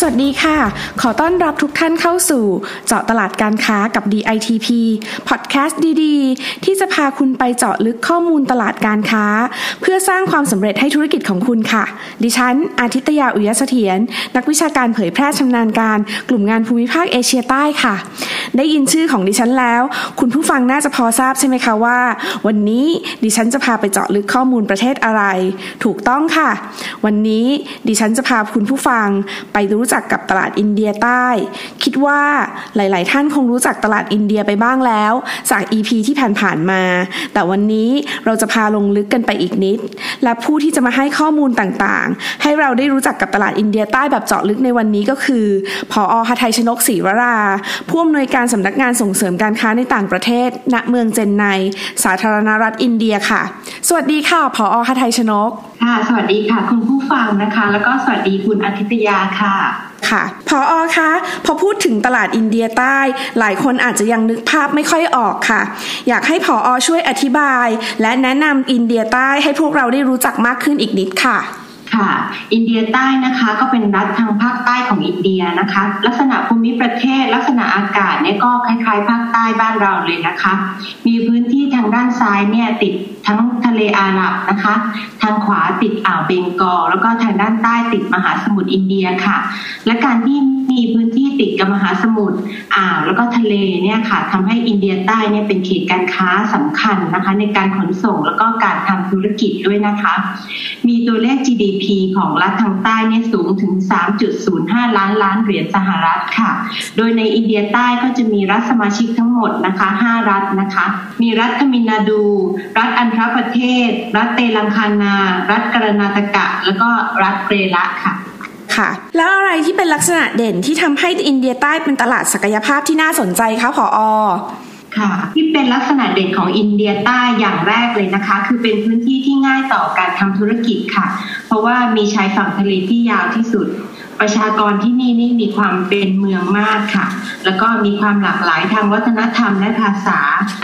สวัสดีค่ะ ขอต้อนรับทุกท่านเข้าสู่เจาะตลาดการค้ากับ DITP พอดแคสต์ดีๆ ที่จะพาคุณไปเจาะลึกข้อมูลตลาดการค้า เพื่อสร้างความสำเร็จให้ธุรกิจของคุณค่ะ ดิฉัน อาทิตยาอุยเสถียรนักวิชาการเผยแพร่ชำนาญการ กลุ่มงานภูมิภาคเอเชียใต้ค่ะ ได้ยินชื่อของดิฉันแล้ว คุณผู้ฟังน่าจะพอทราบใช่ไหมคะว่า วันนี้ดิฉันจะพาไปเจาะลึกข้อมูลประเทศอะไร ถูกต้องค่ะ วันนี้ดิฉันจะพาคุณผู้ฟังไปรู้จักกับตลาดอินเดียใต้ คิดว่าหลาย ๆ ท่านคงรู้จักตลาดอินเดียไปบ้างแล้ว จาก EP ที่ผ่าน ๆ มา แต่วันนี้เราจะพาลงลึกกันไปอีกนิด และผู้ที่จะมาให้ข้อมูลต่าง ๆ ให้เราได้รู้จักกับตลาดอินเดียใต้แบบเจาะลึกในวันนี้ก็คือพออหทัยชนกศรีวรา ผู้อำนวยการสำนักงานส่งเสริมการค้าในต่างประเทศ ณ เมืองเจนไน สาธารณรัฐอินเดียค่ะ สวัสดีค่ะ พออหทัยชนก ค่ะ สวัสดีค่ะ คุณผู้ฟังนะคะ แล้วก็สวัสดีคุณอาทิตยาค่ะ ค่ะพออคะพอพูดถึงตลาดอินเดียใต้ หลายคนอาจจะยังนึกภาพไม่ค่อยออกค่ะ อยากให้พออช่วยอธิบาย และแนะนำอินเดียใต้ให้พวกเราได้รู้จักมากขึ้นอีกนิดค่ะค่ะอินเดียใต้นะคะก็เป็นรัฐทางภาคใต้ของอินเดียนะคะ ลักษณะภูมิประเทศ ลักษณะอากาศเนี่ยก็คล้ายๆ ภาคใต้บ้านเราเลยนะคะ มีพื้นที่ทางด้านซ้ายเนี่ยติด ทั้งทะเลอาหรับนะคะ ทางขวาติดอ่าวเบงกอลแล้วก็ทางด้านใต้ติดมหาสมุทรอินเดียค่ะ และการที่มีพื้นที่ติดกับมหาสมุทรอ่าวแล้วก็ทะเลเนี่ยค่ะทำให้อินเดียใต้เนี่ยเป็นเขตการค้าสำคัญนะคะ ในการขนส่งแล้วก็การทำธุรกิจด้วยนะคะ มีตัวเลข GDP ของรัฐทางใต้เนี่ยสูงถึง 3.05 ล้านล้านเหรียญสหรัฐค่ะ โดยในอินเดียใต้ก็จะมีรัฐสมาชิกทั้งหมดนะคะ 5 รัฐนะคะ มีรัฐทมินาดู รัฐอันธรประเทศ รัฐเตลังคานา รัฐกรณาตกะ แล้วก็รัฐเปรละค่ะค่ะ แล้วอะไรที่เป็นลักษณะเด่นที่ทำให้อินเดียใต้เป็นตลาดศักยภาพที่น่าสนใจคะผออค่ะ ที่เป็นลักษณะเด่นของอินเดียใต้อย่างแรกเลยนะคะ คือเป็นพื้นที่ที่ง่ายต่อการทำธุรกิจค่ะ เพราะว่ามีชายฝั่งทะเลที่ยาวที่สุด ประชากรที่นี่นี่มีความเป็นเมืองมากค่ะ แล้วก็มีความหลากหลายทางวัฒนธรรมและภาษา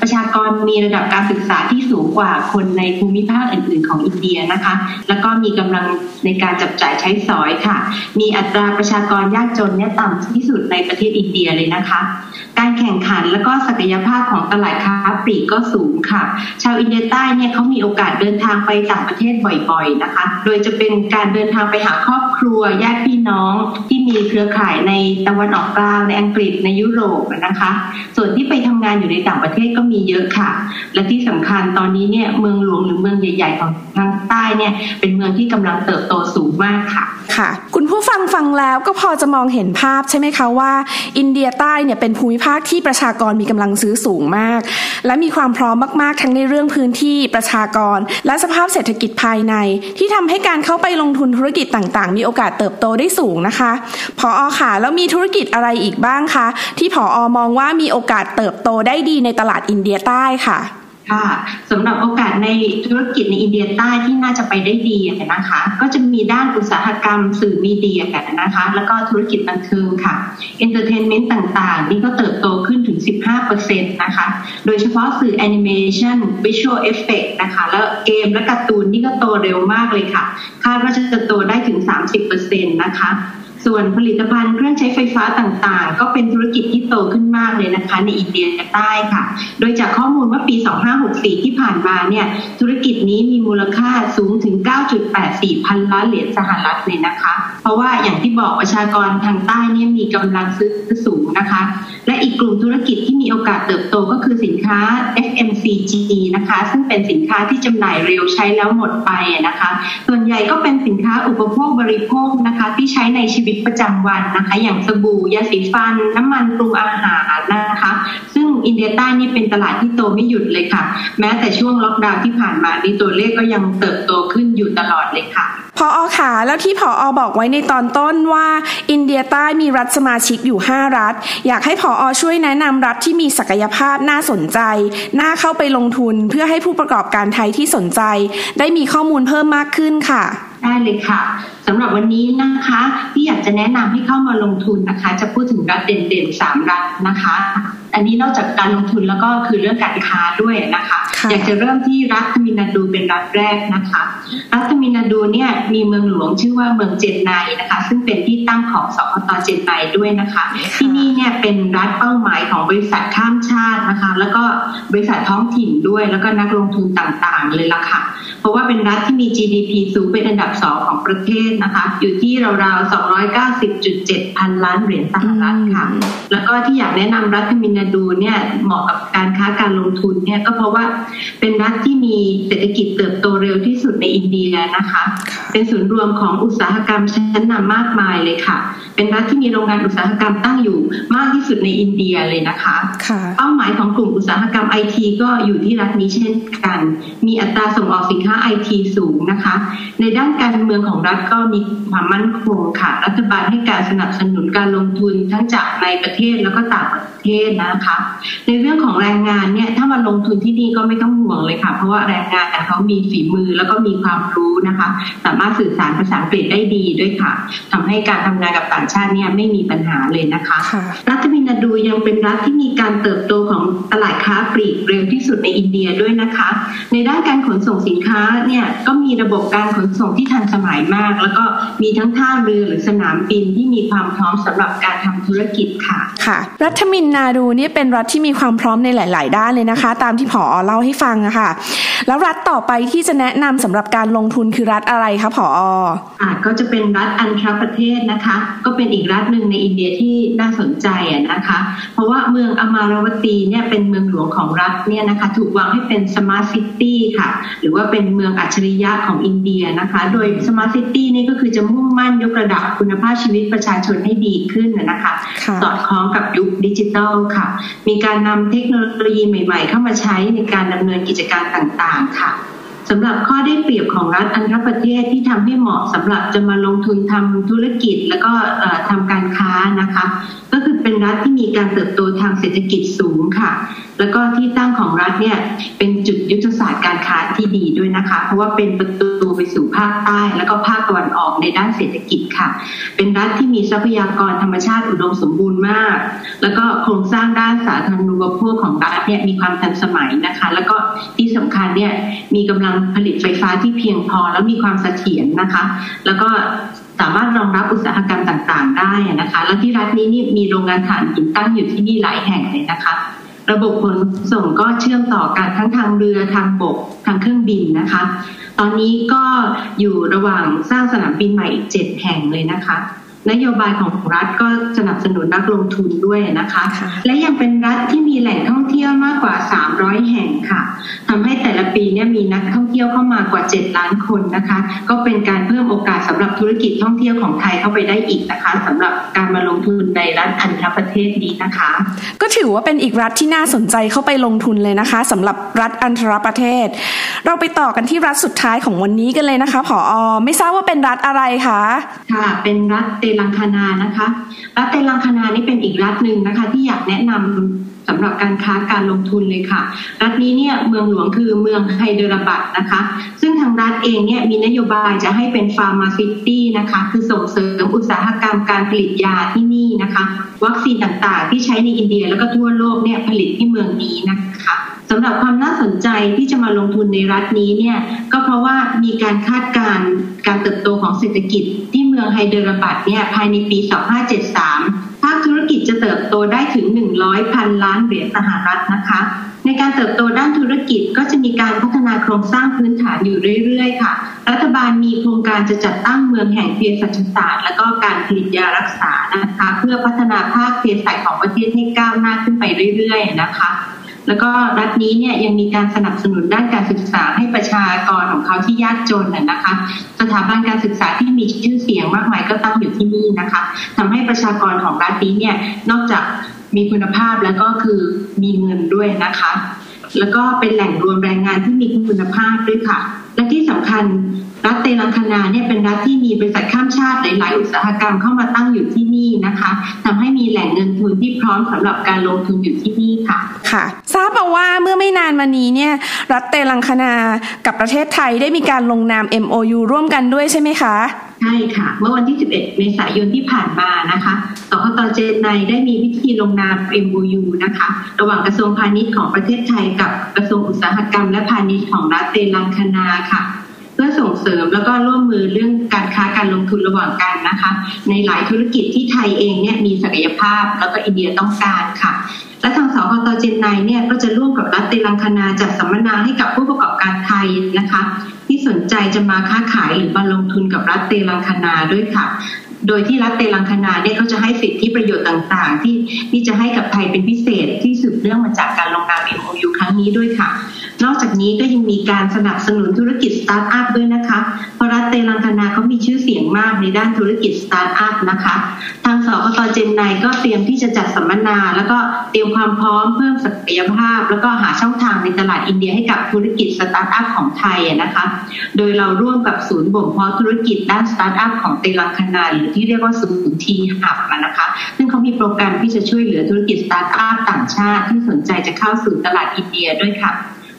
ประชากรมีระดับการศึกษาที่สูงกว่าคนในภูมิภาคอื่น ๆ ของอินเดียนะคะ แล้วก็มีกำลังในการจับจ่ายใช้สอยค่ะ มีอัตราประชากรยากจนเนี่ยต่ำที่สุดในประเทศอินเดียเลยนะคะ การแข่งขันแล้วก็ศักยภาพของตลาดค้าปลีกก็สูงค่ะ ชาวอินเดียใต้เนี่ยเขามีโอกาสเดินทางไปต่างประเทศบ่อย ๆนะคะ โดยจะเป็นการเดินทางไปหาครอบ ครัวญาติพี่น้องที่มีเครือข่ายในตะวันออกกลางในอังกฤษในยุโรปนะคะ ส่วนที่ไปทำงานอยู่ในต่างประเทศก็มีเยอะค่ะ และที่สำคัญตอนนี้เนี่ยเมืองหลวงหรือเมืองใหญ่ ๆ ของทาง ใต้เนี่ยเป็นเมืองที่กำลังเติบโตสูงมากค่ะค่ะ คุณผู้ฟังฟังแล้วก็พอจะมองเห็นภาพใช่ไหมคะว่า อินเดียใต้เนี่ยเป็นภูมิภาคที่ประชากรมีกำลังซื้อสูงมาก และมีความพร้อมมากๆ ทั้งในเรื่องพื้นที่ประชากร และสภาพเศรษฐกิจภายใน ที่ทำให้การเข้าไปลงทุนธุรกิจต่างๆ มีโอกาสเติบโตได้สูงนะคะพออค่ะแล้วมีธุรกิจอะไรอีกบ้างคะที่พออมองว่ามีโอกาสเติบโตได้ดีในตลาดอินเดียใต้ค่ะ ค่ะสำหรับโอกาสในธุรกิจในอินเดียใต้ที่น่าจะไปได้ดีนะคะ ก็จะมีด้านอุตสาหกรรมสื่อมีเดียกันนะคะ แล้วก็ธุรกิจบันเทิงค่ะentertainment ต่างๆ นี่ก็เติบโตขึ้นถึง 15%นะคะ โดยเฉพาะสื่อแอนิเมชัน visual effect นะคะ แล้วเกมและการ์ตูนนี่ก็โตเร็วมากเลยค่ะ คาดว่าจะโตได้ถึง 30%นะคะ ส่วนผลิตภัณฑ์เครื่องใช้ไฟฟ้าต่างๆ ก็เป็นธุรกิจที่โตขึ้นมากเลยนะคะ ในอินเดียใต้ค่ะ โดยจากข้อมูลว่าปี 2564 ที่ผ่านมาเนี่ยธุรกิจนี้มีมูลค่าสูงถึง 9.84 พันล้านเหรียญสหรัฐเลยนะคะ เพราะว่าอย่างที่บอกประชากรทางใต้เนี่ยมีกำลังซื้อสูงนะคะ อีกกลุ่มธุรกิจที่มีโอกาสเติบโตก็คือสินค้า FMCG นะคะ ซึ่งเป็นสินค้าที่จำหน่ายเร็วใช้แล้วหมดไปนะคะ ส่วนใหญ่ก็เป็นสินค้าอุปโภคบริโภคนะคะ ที่ใช้ในชีวิตประจำวันนะคะ อย่างสบู่ยาสีฟัน น้ำมันปรุงอาหารนะคะ ซึ่งอินเดียใต้นี่เป็นตลาดที่โตไม่หยุดเลยค่ะ แม้แต่ช่วงล็อกดาวน์ที่ผ่านมานี่ตัวเลขก็ยังเติบโตขึ้นอยู่ตลอดเลยค่ะพออขาแล้วที่พออบอกไว้ในตอนต้นว่า อินเดียใต้มีรัฐสมาชิกอยู่ 5 รัฐ อยากให้พออช่วยแนะนำรัฐที่มีศักยภาพน่าสนใจ น่าเข้าไปลงทุนเพื่อให้ผู้ประกอบการไทยที่สนใจ ได้มีข้อมูลเพิ่มมากขึ้นค่ะ ได้เลยค่ะสำหรับวันนี้นะคะที่อยากจะแนะนำให้เข้ามาลงทุนนะคะ จะพูดถึงรัฐเด่นๆสามรัฐนะคะ อันนี้นอกจากการลงทุนแล้วก็คือเรื่องการค้าด้วยนะคะ อยากจะเริ่มที่รัฐทมินาดูเป็นรัฐแรกนะคะ รัฐทมินาดูเนี่ยมีเมืองหลวงชื่อว่าเมืองเจนไนนะคะ ซึ่งเป็นที่ตั้งของสพตเจนไนด้วยนะคะ ที่นี่เนี่ยเป็นรัฐเป้าหมายของบริษัทข้ามชาตินะคะ แล้วก็บริษัทท้องถิ่นด้วย แล้วก็นักลงทุนต่างๆ เลยละค่ะ เพราะว่าเป็นรัฐที่มี GDP สูงเป็นอันดับสองของประเทศนะคะ อยู่ที่ราวๆ290.7 พันล้านเหรียญสหรัฐค่ะ แล้วก็ที่อยากแนะนำรัฐทมินาดูเนี่ยเหมาะกับการค้าการลงทุนเนี่ยก็เพราะว่าเป็นรัฐที่มีเศรษฐกิจเติบโตเร็วที่สุดในอินเดียนะคะ เป็นศูนย์รวมของอุตสาหกรรมชั้นนำมากมายเลยค่ะ เป็นรัฐที่มีโรงงานอุตสาหกรรมตั้งอยู่มากที่สุดในอินเดียเลยนะคะเป้าหมายของกลุ่มอุตสาหกรรมไอทีก็อยู่ที่รัฐนี้เช่นกัน มีอัตราส่งออกสินค้าไอทีสูงนะคะ ในด้านการเมืองของรัฐก็มีความมั่นคงค่ะ รัฐบาลให้การสนับสนุนการลงทุนทั้งจากในประเทศแล้วก็ต่างประเทศนะคะ ในเรื่องของแรงงานเนี่ยถ้ามาลงทุนที่นี่ก็ไม่ต้องห่วงเลยค่ะ เพราะว่าแรงงานเขามีฝีมือแล้วก็มีความรู้นะคะ สามารถสื่อสารภาษาอังกฤษได้ดีด้วยค่ะทำให้การทำงานกับต่างชาติเนี่ยไม่มีปัญหาเลยนะคะ รัฐมินาดูยังเป็นรัฐที่มีการเติบโตของตลาดค้าปลีกเร็วที่สุดในอินเดียด้วยนะคะ ในด้านการขนส่งสินค้าเนี่ยก็มีระบบการขนส่งที่ทันสมัยมาก แล้วก็มีทั้งท่าเรือหรือสนามบินที่มีความพร้อมสำหรับการทำธุรกิจค่ะ ค่ะ รัฐมินนาดูนี่เป็นรัฐที่มีความพร้อมในหลาย ๆ ด้านเลยนะคะ ตามที่ผอเล่าให้ฟังอะค่ะ แล้วรัฐต่อไปที่จะแนะนำสำหรับการลงทุนคือรัฐอะไรคะผออ่าก็จะเป็นรัฐอันทรประเทศนะคะ ก็เป็นอีกรัฐหนึ่งในอินเดียที่น่าสนใจอะนะคะ เพราะว่าเมืองอมารวตีเนี่ยเป็นเมืองหลวงของรัฐเนี่ยนะคะถูกวางให้เป็น smart city ค่ะ หรือว่าเป็นเมืองอัจฉริยะของอินเดียนะคะ โดย smart city นี่ก็คือจะมุ่งมั่นยกระดับคุณภาพชีวิตประชาชนให้ดีขึ้นนะคะ สอดคล้องกับยุคดิจิทัลค่ะมีการนำเทคโนโลยีใหม่ ๆ เข้ามาใช้ในการดำเนินกิจการต่างๆ ค่ะสำหรับข้อได้เปรียบของรัฐอันธประเทศที่ทำให้เหมาะสำหรับจะมาลงทุนทำธุรกิจแล้วก็ทำการค้านะคะ ก็คือเป็นรัฐที่มีการเติบโตทางเศรษฐกิจสูงค่ะ แล้วก็ที่ตั้งของรัฐเนี่ยเป็นจุดยุทธศาสตร์การค้าที่ดีด้วยนะคะ เพราะว่าเป็นประตูไปสู่ภาคใต้ แล้วก็ภาคตะวันออกในด้านเศรษฐกิจค่ะ เป็นรัฐที่มีทรัพยากรธรรมชาติอุดมสมบูรณ์มาก แล้วก็โครงสร้างด้านสาธารณูปโภคของรัฐเนี่ยมีความทันสมัยนะคะ แล้วก็ที่สำคัญเนี่ยมีกำลังผลิตไฟฟ้าที่เพียงพอแล้วมีความเสถียรนะคะ แล้วก็สามารถรองรับอุตสาหกรรมต่างๆ ได้นะคะ แล้วที่รัฐนี้นี่มีโรงงานถ่านหินตั้งอยู่ที่นี่หลายแห่งเลยนะคะ ระบบขนส่งก็เชื่อมต่อกันทั้งทางเรือทางบกทางเครื่องบินนะคะ ตอนนี้ก็อยู่ระหว่างสร้างสนามบินใหม่อีกเจ็ดแห่งเลยนะคะ นโยบายของรัฐก็สนับสนุนนักลงทุนด้วยนะคะ และยังเป็นรัฐที่มีแหล่งท่องเที่ยวมากกว่า 300 แห่งค่ะทำให้แต่ละปีเนี่ยมีนักท่องเที่ยวเข้ามากว่า 7 ล้านคนนะคะ ก็เป็นการเพิ่มโอกาสสำหรับธุรกิจท่องเที่ยวของไทยเข้าไปได้อีกนะคะสำหรับการมาลงทุนในรัฐอันธประเทศนี้นะคะ ก็ถือว่าเป็นอีกรัฐที่น่าสนใจเข้าไปลงทุนเลยนะคะสำหรับรัฐอันธรประเทศ เราไปต่อกันที่รัฐสุดท้ายของวันนี้กันเลยนะคะผออไม่ทราบว่าเป็นรัฐอะไรคะค่ะเป็นรัฐเตลังคานานะคะ รัฐเตลังคานานี่เป็นอีกรัฐหนึ่งนะคะ ที่อยากแนะนำสำหรับการค้าการลงทุนเลยค่ะ รัฐนี้เนี่ยเมืองหลวงคือเมืองไฮเดรบัตนะคะ ซึ่งทางรัฐเองเนี่ยมีนโยบายจะให้เป็น pharma city นะคะ คือส่งเสริมอุตสาหกรรมการผลิตยาที่นี่นะคะ วัคซีนต่างๆ ที่ใช้ในอินเดียแล้วก็ทั่วโลกเนี่ยผลิตที่เมืองนี้นะคะสำหรับความน่าสนใจที่จะมาลงทุนในรัฐนี้เนี่ยก็เพราะว่ามีการคาดการณ์การเติบโตของเศรษฐกิจที่เมืองไฮเดรบัดเนี่ยภายในปี 2573 ภาคธุรกิจจะเติบโตได้ถึง 100พันล้านเหรียญสหรัฐนะคะ ในการเติบโตด้านธุรกิจก็จะมีการพัฒนาโครงสร้างพื้นฐานอยู่เรื่อยๆ ค่ะ รัฐบาลมีโครงการจะจัดตั้งเมืองแห่งเภสัชศาสตร์ และก็การผลิตยารักษานะคะ เพื่อพัฒนาภาคเภสัชของประเทศให้ก้าวหน้าขึ้นไปเรื่อยๆ นะคะ แล้วก็รัฐนี้เนี่ยยังมีการสนับสนุนด้านการศึกษาให้ประชากรของเขาที่ยากจนนะคะ สถาบันการศึกษาที่มีชื่อเสียงมากมายก็ตั้งอยู่ที่นี่นะคะทำให้ประชากรของรัฐนี้เนี่ยนอกจากมีคุณภาพแล้วก็คือมีเงินด้วยนะคะ แล้วก็เป็นแหล่งรวมแรงงานที่มีคุณภาพด้วยค่ะ และที่สำคัญรัฐเตลังคนาเนี่ยเป็นรัฐที่มีบริษัทข้ามชาติหลาย ๆ อุตสาหกรรมเข้ามาตั้งอยู่ที่นี่นะคะทำให้มีแหล่งเงินทุนที่พร้อมสำหรับการลงทุนอยู่ที่นี่ ค่ะ ทราบมาว่าเมื่อไม่นานมานี้เนี่ย รัฐเตลังคนากับประเทศไทยได้มีการลงนาม MOU ร่วมกันด้วยใช่ไหมคะ ใช่ค่ะ เมื่อวันที่ 11 เมษายนที่ผ่านมานะคะสคตเจนในได้มีพิธีลงนาม MOU นะคะ ระหว่างกระทรวงพาณิชย์ของประเทศไทย กับกระทรวงอุตสาหกรรมและพาณิชย์ของรัฐเตลังคนาค่ะเพื่อส่งเสริมแล้วก็ร่วมมือเรื่องการค้าการลงทุนระหว่างกันนะคะ ในหลายธุรกิจที่ไทยเองเนี่ยมีศักยภาพแล้วก็อินเดียต้องการค่ะ และทางสคตเจนไนเนี่ยก็จะร่วมกับรัฐเตลังคณาจัดสัมมนาให้กับผู้ประกอบการไทยนะคะ ที่สนใจจะมาค้าขายหรือมาลงทุนกับรัฐเตลังคณาด้วยค่ะ โดยที่รัฐเตลังคณาเนี่ยเขาจะให้สิทธิประโยชน์ต่าง ๆ ที่ที่จะให้กับไทยเป็นพิเศษที่สืบเนื่องมาจากการลงนาม MOU ครั้งนี้ด้วยค่ะ นี้ก็ยังมีการสนับสนุนธุรกิจสตาร์ทอัพด้วยนะคะเพราะรัฐเตลังคณาเขามีชื่อเสียงมากในด้านธุรกิจสตาร์ทอัพนะคะ ทางสคตเจนไนก็เตรียมที่จะจัดสัมมนา แล้วก็เตรียมความพร้อมเพิ่มศักยภาพ แล้วก็หาช่องทางในตลาดอินเดียให้กับธุรกิจสตาร์ทอัพของไทยนะคะ โดยเราร่วมกับศูนย์บ่มเพาะธุรกิจด้านสตาร์ทอัพของเตลังคณาหรือที่เรียกว่าศูนย์ T-Hub นะคะ ซึ่งเขามีโปรแกรมที่จะช่วยเหลือธุรกิจสตาร์ทอัพต่างชาติที่สนใจจะเข้าสู่ตลาดอินเดียด้วยค่ะ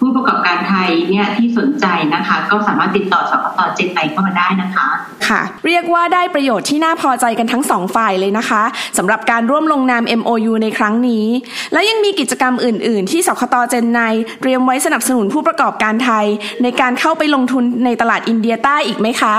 ผู้ประกอบการไทยเนี่ยที่สนใจนะคะ ก็สามารถติดต่อสคตเจนไนเข้ามาได้นะคะค่ะ เรียกว่าได้ประโยชน์ที่น่าพอใจกันทั้งสองฝ่ายเลยนะคะสำหรับการร่วมลงนาม MOU ในครั้งนี้ แล้วยังมีกิจกรรมอื่น ๆ ที่สคตเจนไนเตรียมไว้สนับสนุนผู้ประกอบการไทย ในการเข้าไปลงทุนในตลาดอินเดียใต้อีกไหมคะ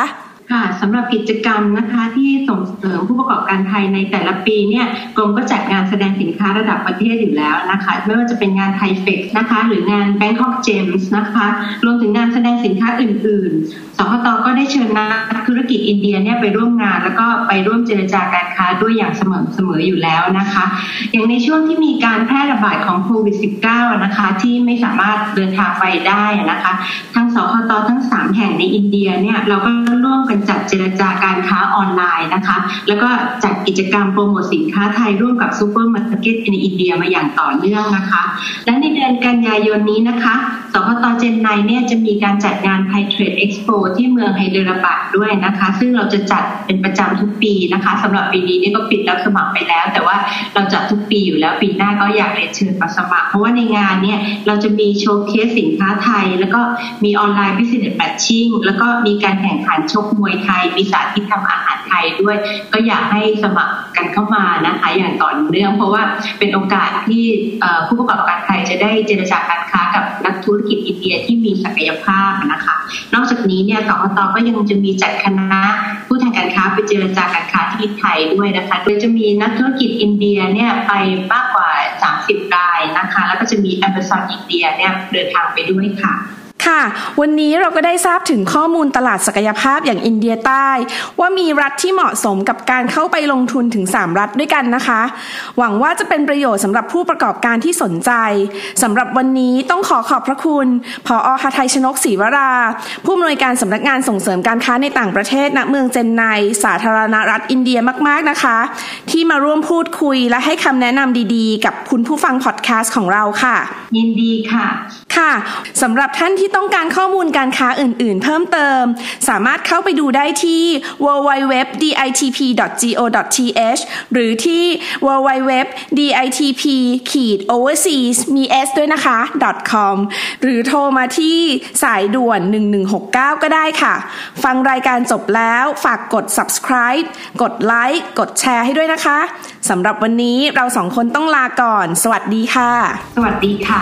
ค่ะสำหรับกิจกรรมนะคะที่ส่งเสริมผู้ประกอบการไทยในแต่ละปีเนี่ยกรมก็จัดงานแสดงสินค้าระดับประเทศอยู่แล้วนะคะไม่ว่าจะเป็นงานไทเฟกนะคะ หรืองาน Bangkok Gems นะคะรวมถึงงานแสดงสินค้าอื่นๆสคตก็ได้เชิญนักธุรกิจอินเดียเนี่ยไปร่วมงาน แล้วก็ไปร่วมเจรจาการค้าด้วยอย่างเสมอเสมออยู่แล้วนะคะ อย่างในช่วงที่มีการแพร่ระบาดของโควิด -19 นะคะที่ไม่สามารถเดินทางไปได้นะคะ ทั้งสคตทั้ง แห่งในอินเดียเนี่ยเราก็ร่วมกันจัดเจรจาการค้าออนไลน์นะคะ แล้วก็จัดกิจกรรมโปรโมทสินค้าไทยร่วมกับซูเปอร์มาร์เก็ตในอินเดียมาอย่างต่อเนื่องนะคะ และในเดือนกันยายนนี้นะคะสคตเจนไนเนี่ยจะมีการจัดงาน Thai Trade Expo ที่เมืองไฮเดรบาดด้วยนะคะ ซึ่งเราจะจัดเป็นประจำทุกปีนะคะสำหรับปีนี้เนี่ยก็ปิดรับสมัครไปแล้ว แต่ว่าเราจัดทุกปีอยู่แล้วปีหน้าก็อยากเรียนเชิญมาสมัคร เพราะว่าในงานเนี่ยเราจะมีโชว์เคสสินค้าไทย แล้วก็มีออนไลน์พิเศษแมทชิ่งแล้วก็มีการแข่งขันชกมวยไทย มีสาธิตทำอาหารไทยด้วย ก็อยากให้สมัครกันเข้ามานะคะ อย่างต่อเนื่องเพราะว่าเป็นโอกาสที่ผู้ประกอบการไทยจะได้เจรจาการค้ากับนักธุรกิจอินเดียที่มีศักยภาพนะคะ นอกจากนี้เนี่ยสคตก็ยังจะมีจัดคณะผู้ทางการค้าไปเจรจาการค้าที่ไทยด้วยนะคะ โดยจะมีนักธุรกิจอินเดียเนี่ยไปมากกว่า 30รายนะคะ แล้วก็จะมีแอมบาซอนอินเดียเนี่ยเดินทางไปด้วยค่ะ ค่ะ วันนี้เราก็ได้ทราบถึงข้อมูลตลาดศักยภาพอย่างอินเดียใต้ ว่ามีรัฐที่เหมาะสมกับการเข้าไปลงทุนถึง 3 รัฐด้วยกันนะคะ หวังว่าจะเป็นประโยชน์สำหรับผู้ประกอบการที่สนใจสำหรับวันนี้ต้องขอขอบพระคุณพออฮาไทยชนกศรีวรา ผู้อำนวยการสำนักงานส่งเสริมการค้าในต่างประเทศณเมืองเจนไนสาธารณรัฐอินเดียมาก ๆนะคะ ที่มาร่วมพูดคุยและให้คำแนะนำดีๆ กับคุณผู้ฟังพอดแคสต์ของเราค่ะ ยินดีค่ะค่ะสำหรับท่านที่ต้องการข้อมูลการค้าอื่นๆ เพิ่มเติม สามารถเข้าไปดูได้ที่ www.ditp.go.th หรือที่ www.ditp-overseas มี s ด้วยนะคะ .com หรือโทรมาที่สายด่วน 1169 ก็ได้ค่ะ ฟังรายการจบแล้วฝากกด subscribe กดไลค์กดแชร์ให้ด้วยนะคะสำหรับวันนี้เราสองคนต้องลาก่อน สวัสดีค่ะ สวัสดีค่ะ